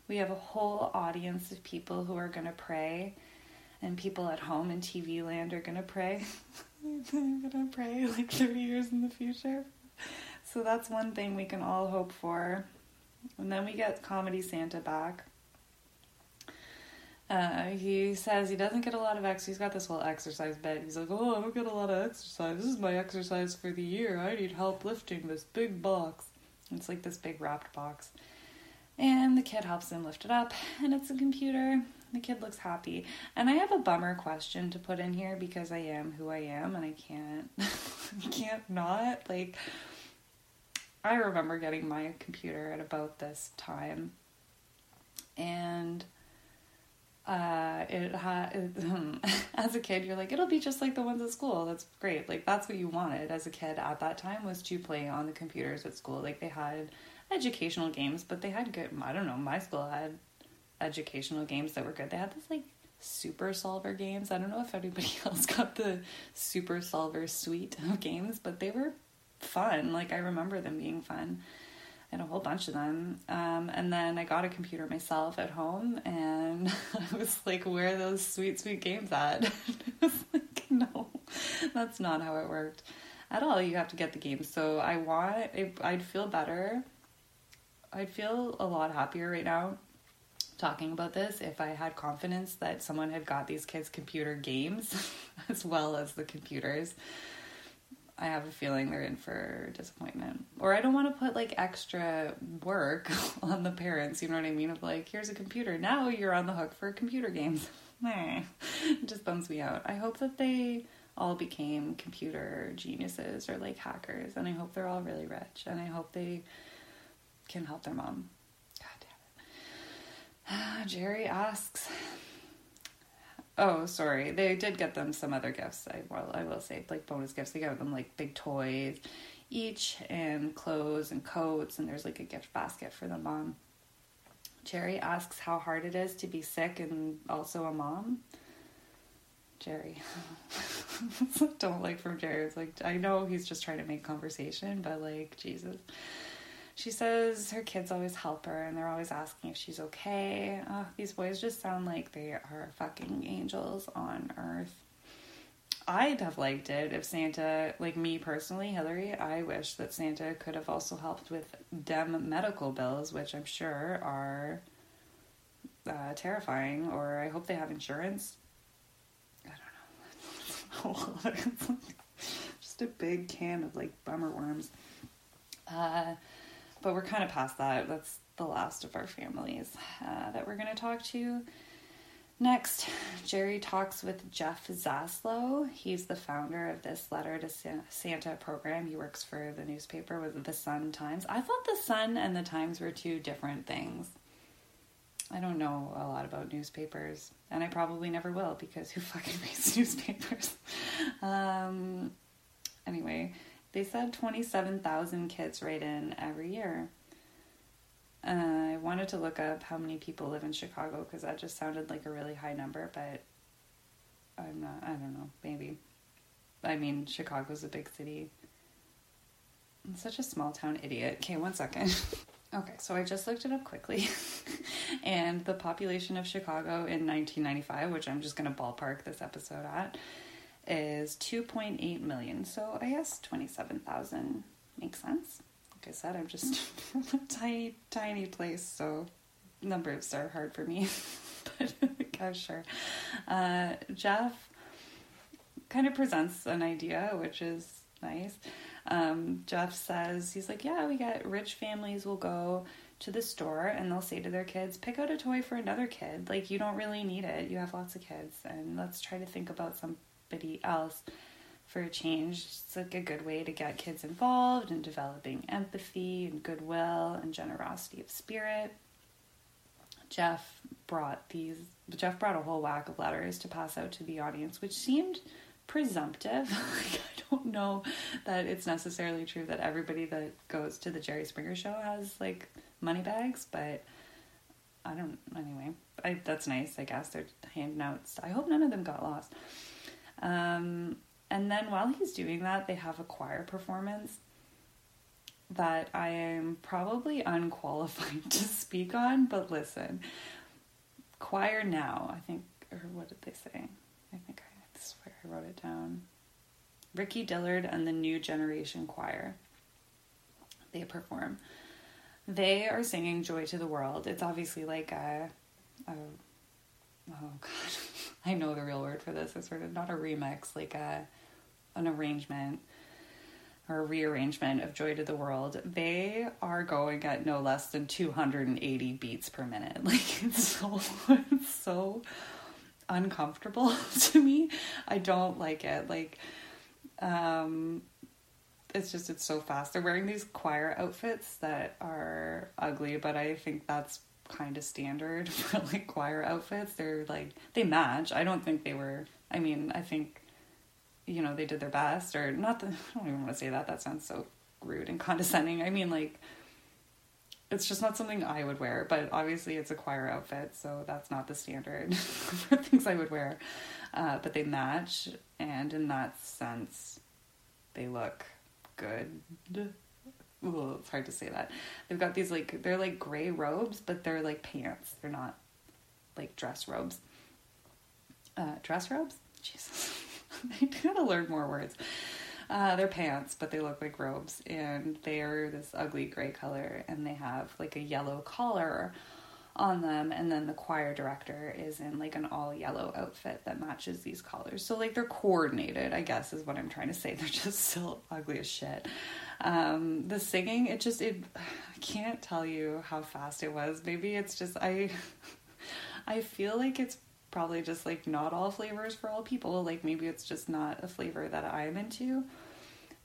we have a whole audience of people who are going to pray and people at home in TV land are going to pray. (laughs) They're going to pray like 30 years in the future. So that's one thing we can all hope for. And then we get Comedy Santa back. Uh, he says he doesn't get a lot of exercise. He's got this whole exercise bed. He's like, "Oh, I don't get a lot of exercise. This is my exercise for the year. I need help lifting this big box." It's like this big wrapped box, and the kid helps him lift it up, and it's a computer. The kid looks happy, and I have a bummer question to put in here because I am who I am, and I can't, (laughs) I can't not like. I remember getting my computer at about this time, and uh, it had (laughs) as a kid you're like it'll be just like the ones at school. That's great. Like that's what you wanted. As a kid at that time was to play on the computers at school. Like they had educational games but they had good i don't know my school had educational games that were good. They had this like super solver games. I don't know if anybody (laughs) else got the super solver suite of games but they were fun. Like i remember them being fun and a whole bunch of them. Um, and then I got a computer myself at home, and (laughs) I was like, "Where are those sweet, sweet games at?" (laughs) Was like, "No, that's not how it worked at all. You have to get the games." So I want. I'd feel better. I'd feel a lot happier right now talking about this if I had confidence that someone had got these kids computer games (laughs) as well as the computers I have a feeling they're in for disappointment. Or I don't want to put like extra work (laughs) on the parents, you know what I mean? Of like, here's a computer. Now you're on the hook for computer games. (laughs) it just bums me out. I hope that they all became computer geniuses or like hackers. And I hope they're all really rich and I hope they can help their mom. God damn it. (sighs) Jerry asks. Oh, sorry. They did get them some other gifts. I well, I will say like bonus gifts. They got them like big toys each and clothes and coats and there's like a gift basket for the mom. Jerry asks how hard it is to be sick and also a mom. Jerry. (laughs) Don't like from Jerry. It's like I know he's just trying to make conversation, but like Jesus. She says her kids always help her and they're always asking if she's okay. Oh, these boys just sound like they are fucking angels on earth. I'd have liked it if Santa, like me personally, Hillary, I wish that Santa could have also helped with dem medical bills, which I'm sure are uh, terrifying, or I hope they have insurance. I don't know. (laughs) Just a big can of like bummer worms. Uh, but we're kind of past that. That's the last of our families uh, that we're going to talk to. Next, Jerry talks with Jeff Zaslow. He's the founder of this Letter to Santa program. He works for the newspaper with the Sun Times. I thought the Sun and the Times were two different things. I don't know a lot about newspapers, and I probably never will because who fucking (laughs) reads newspapers? (laughs) um, anyway, they said 27,000 kids write in every year. Uh, I wanted to look up how many people live in Chicago because that just sounded like a really high number, but I'm not, I don't know, maybe. I mean, Chicago's a big city. I'm such a small town idiot. Okay, one second. (laughs) okay, so I just looked it up quickly. (laughs) and the population of Chicago in 1995, which I'm just going to ballpark this episode at, is 2.8 million. So I guess 27,000 makes sense like I said, I'm just (laughs) a tiny, tiny place, so numbers are hard for me. (laughs) but (laughs) I'm sure. Uh, Jeff kind of presents an idea, which is nice. Um, Jeff says, he's like, yeah, we get rich families will go to the store and they'll say to their kids, pick out a toy for another kid. Like, you don't really need it. You have lots of kids, and let's try to think about else for a change. It's like a good way to get kids involved in developing empathy and goodwill and generosity of spirit. Jeff brought these Jeff brought a whole whack of letters to pass out to the audience, which seemed presumptive. (laughs) like, I don't know that it's necessarily true that everybody that goes to the Jerry Springer show has like money bags, but I don't anyway. I, that's nice, I guess. They're handing out. I hope none of them got lost. Um, and then while he's doing that, they have a choir performance that I am probably unqualified (laughs) to speak on, but listen. Choir now, I think, or what did they say? I think I swear I wrote it down. Ricky Dillard and the New Generation Choir. They perform. They are singing Joy to the World. It's obviously like a, a oh god, (laughs) I know the real word for this. It's sort of not a remix, like a an arrangement or a rearrangement of Joy to the World, they are going at no less than 280 beats per minute. (laughs) Like it's so it's so uncomfortable (laughs) to me. I don't like it. Like um it's just it's so fast. They're wearing these choir outfits that are ugly, but I think that's kind of standard (laughs) for like choir outfits. They're like they match. I don't think they were I mean, I think you know, they did their best, or not. The, (laughs) I don't even want to say that. That sounds so rude and (laughs) condescending. I mean, like, it's just not something I would wear. But obviously, it's a choir outfit, so that's not the standard for things I would wear. Uh, but they match, and in that sense, they look good. Ooh, it's hard to say that. They've got these like they're like gray robes, but they're like pants. They're not like dress robes. Uh, dress robes? Jesus. (laughs) I gotta learn more words. Uh, they're pants, but they look like robes, and they are this ugly gray color, and they have like a yellow collar on them, and then the choir director is in like an all yellow outfit that matches these collars. So like they're coordinated, I guess is what I'm trying to say. (laughs) They're just still ugly as shit. Um, the singing, it just it I can't tell you how fast it was. Maybe it's just I I feel like it's probably just like not all flavors for all people. Like maybe it's just not a flavor that I'm into.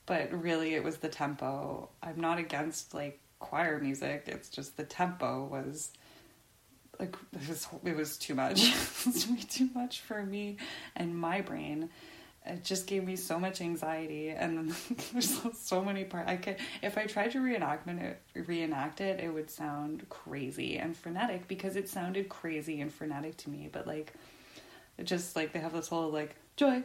But really, it was the tempo. I'm not against like choir music. It's just the tempo was like it was it was too much. (laughs) it was too much for me and my brain. It just gave me so much anxiety, and (laughs) there's so many parts. I could if I tried to reenactment it, reenact it, it would sound crazy and frenetic because it sounded crazy and frenetic to me. But like, it just like they have this whole like joy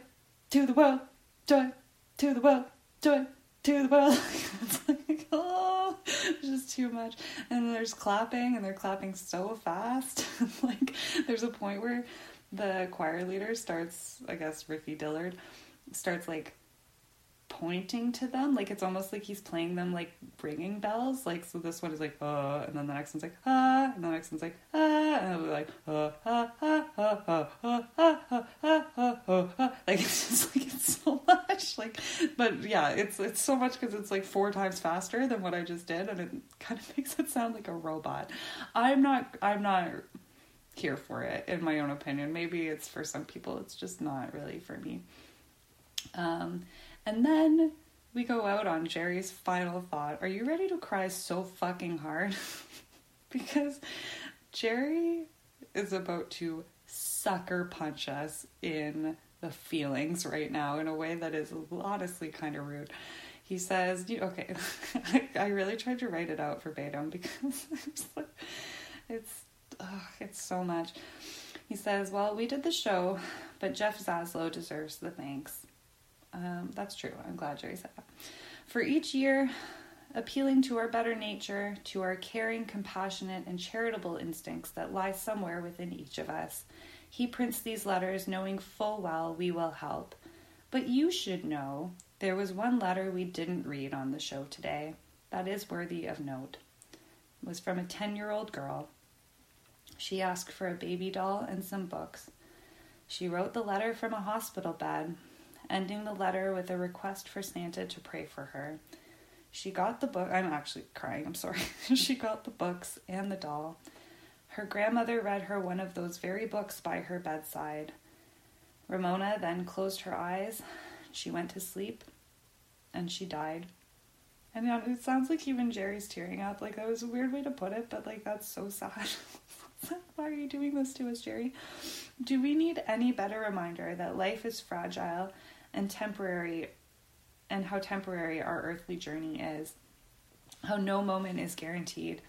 to the world, joy to the world, joy to the world. (laughs) it's like, (laughs) oh, it's just too much. And there's clapping, and they're clapping so fast. like, there's a point where the choir leader starts, I guess, Ricky Dillard starts like pointing to them like it's almost like he's playing them like ringing bells like so this one is like uh and then the next one's like ah and the next one's like ah and it'll be like uh ah ah ah ah ah ah ah ah ah like it's just like it's so much like but yeah it's it's so much because it's like four times faster than what I just did and it kind of makes it sound like a robot I'm not I'm not here for it in my own opinion maybe it's for some people it's just not really for me um and then we go out on Jerry's final thought. Are you ready to cry so fucking hard? (laughs) because Jerry is about to sucker punch us in the feelings right now in a way that is honestly kind of rude. He says, okay, (laughs) I, I really tried to write it out verbatim because (laughs) it's, oh, it's so much. He says, well, we did the show, but Jeff Zaslow deserves the thanks. Um, that's true. I'm glad Jerry said that. For each year, appealing to our better nature, to our caring, compassionate, and charitable instincts that lie somewhere within each of us, he prints these letters knowing full well we will help. But you should know there was one letter we didn't read on the show today that is worthy of note. It was from a 10 year old girl. She asked for a baby doll and some books. She wrote the letter from a hospital bed ending the letter with a request for Santa to pray for her. She got the book. I'm actually crying, I'm sorry. (laughs) she got the books and the doll. Her grandmother read her one of those very books by her bedside. Ramona then closed her eyes. She went to sleep and she died. And it sounds like even Jerry's tearing up. Like, that was a weird way to put it, but like, that's so sad. (laughs) (laughs) Why are you doing this to us, Jerry? Do we need any better reminder that life is fragile and temporary and how temporary our earthly journey is, how no moment is guaranteed.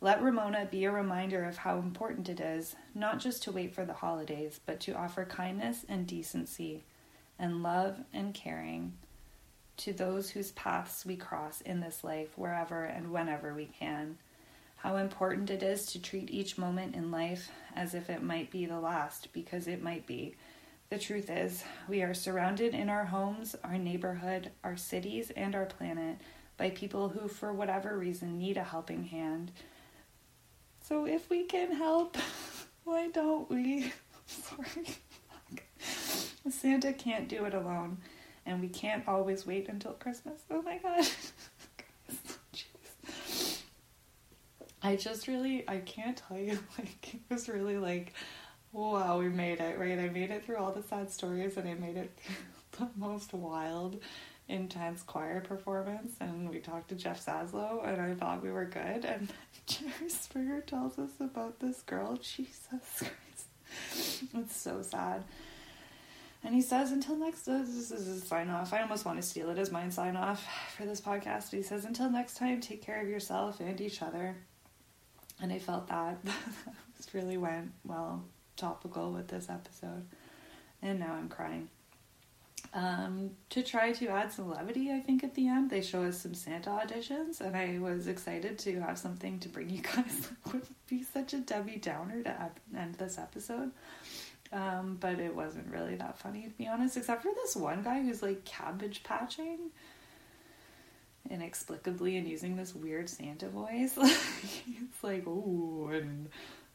Let Ramona be a reminder of how important it is not just to wait for the holidays, but to offer kindness and decency and love and caring to those whose paths we cross in this life wherever and whenever we can. How important it is to treat each moment in life as if it might be the last, because it might be the truth is, we are surrounded in our homes, our neighborhood, our cities, and our planet by people who, for whatever reason, need a helping hand. So if we can help, (laughs) why don't we? (laughs) Sorry. Santa can't do it alone, and we can't always wait until Christmas. Oh my god. (laughs) I just really, I can't tell you, (laughs) like, it was really like wow, we made it, right? I made it through all the sad stories and I made it (laughs) the most wild, intense choir performance. And we talked to Jeff Zaslow and I thought we were good. And (laughs) Jerry Springer tells us about this girl. Jesus Christ. It's so sad. And he says, until next, this is his sign off. I almost want to steal it as mine sign off for this podcast. But he says, until next time, take care of yourself and each other. And I felt that. (laughs) this really went well topical with this episode. And now I'm crying. Um, to try to add some levity, I think at the end they show us some Santa auditions, and I was excited to have something to bring you guys. (laughs) would be such a Debbie Downer to end this episode, um, but it wasn't really that funny to be honest. Except for this one guy who's like cabbage patching inexplicably and using this weird Santa voice. (laughs) it's like, oh, and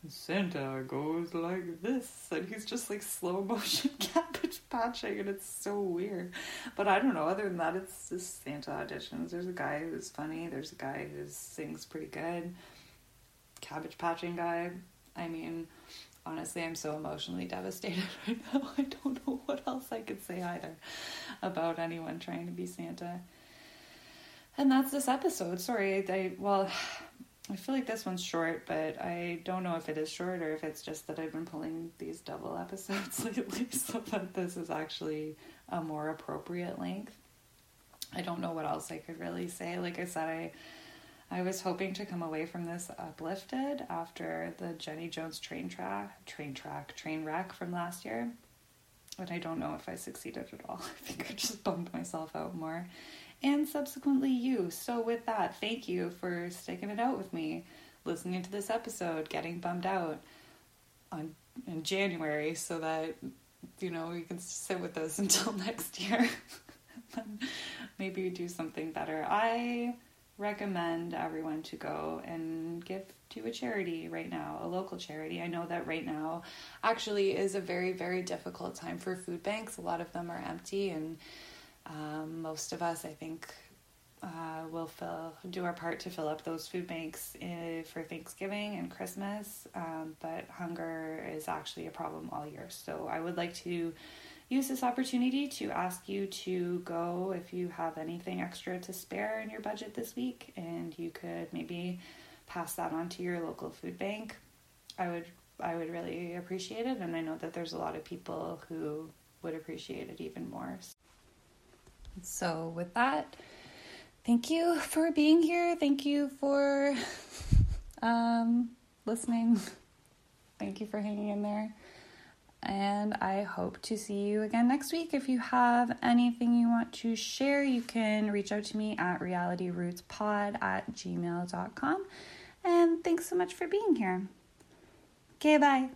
Santa goes like this, and he's just like slow motion (laughs) cabbage patching, and it's so weird. But I don't know. Other than that, it's just Santa auditions. There's a guy who's funny. There's a guy who sings pretty good. Cabbage patching guy. I mean, honestly, I'm so emotionally devastated (laughs) right now. I don't know what else I could say either about anyone trying to be Santa. And that's this episode. Sorry, I, I well, I feel like this one's short, but I don't know if it is short or if it's just that I've been pulling these double episodes (laughs) lately, so that this is actually a more appropriate length. I don't know what else I could really say. Like I said, I I was hoping to come away from this uplifted after the Jenny Jones train track, train track, train wreck from last year. But I don't know if I succeeded at all. (laughs) I think I just bummed myself out more. And subsequently, you. So, with that, thank you for sticking it out with me, listening to this episode, getting bummed out on in January so that, you know, you can sit with us (laughs) until next year. (laughs) Maybe do something better. I recommend everyone to go and give to a charity right now, a local charity. I know that right now actually is a very, very difficult time for food banks. A lot of them are empty, and um, most of us, I think, uh, will fill do our part to fill up those food banks uh, for Thanksgiving and Christmas. Um, but hunger is actually a problem all year. So I would like to use this opportunity to ask you to go if you have anything extra to spare in your budget this week and you could maybe pass that on to your local food bank. I would I would really appreciate it and I know that there's a lot of people who would appreciate it even more. So with that, thank you for being here. Thank you for um, listening. Thank you for hanging in there and I hope to see you again next week. If you have anything you want to share, you can reach out to me at realityrootspod at gmail.com. And thanks so much for being here. Okay, bye.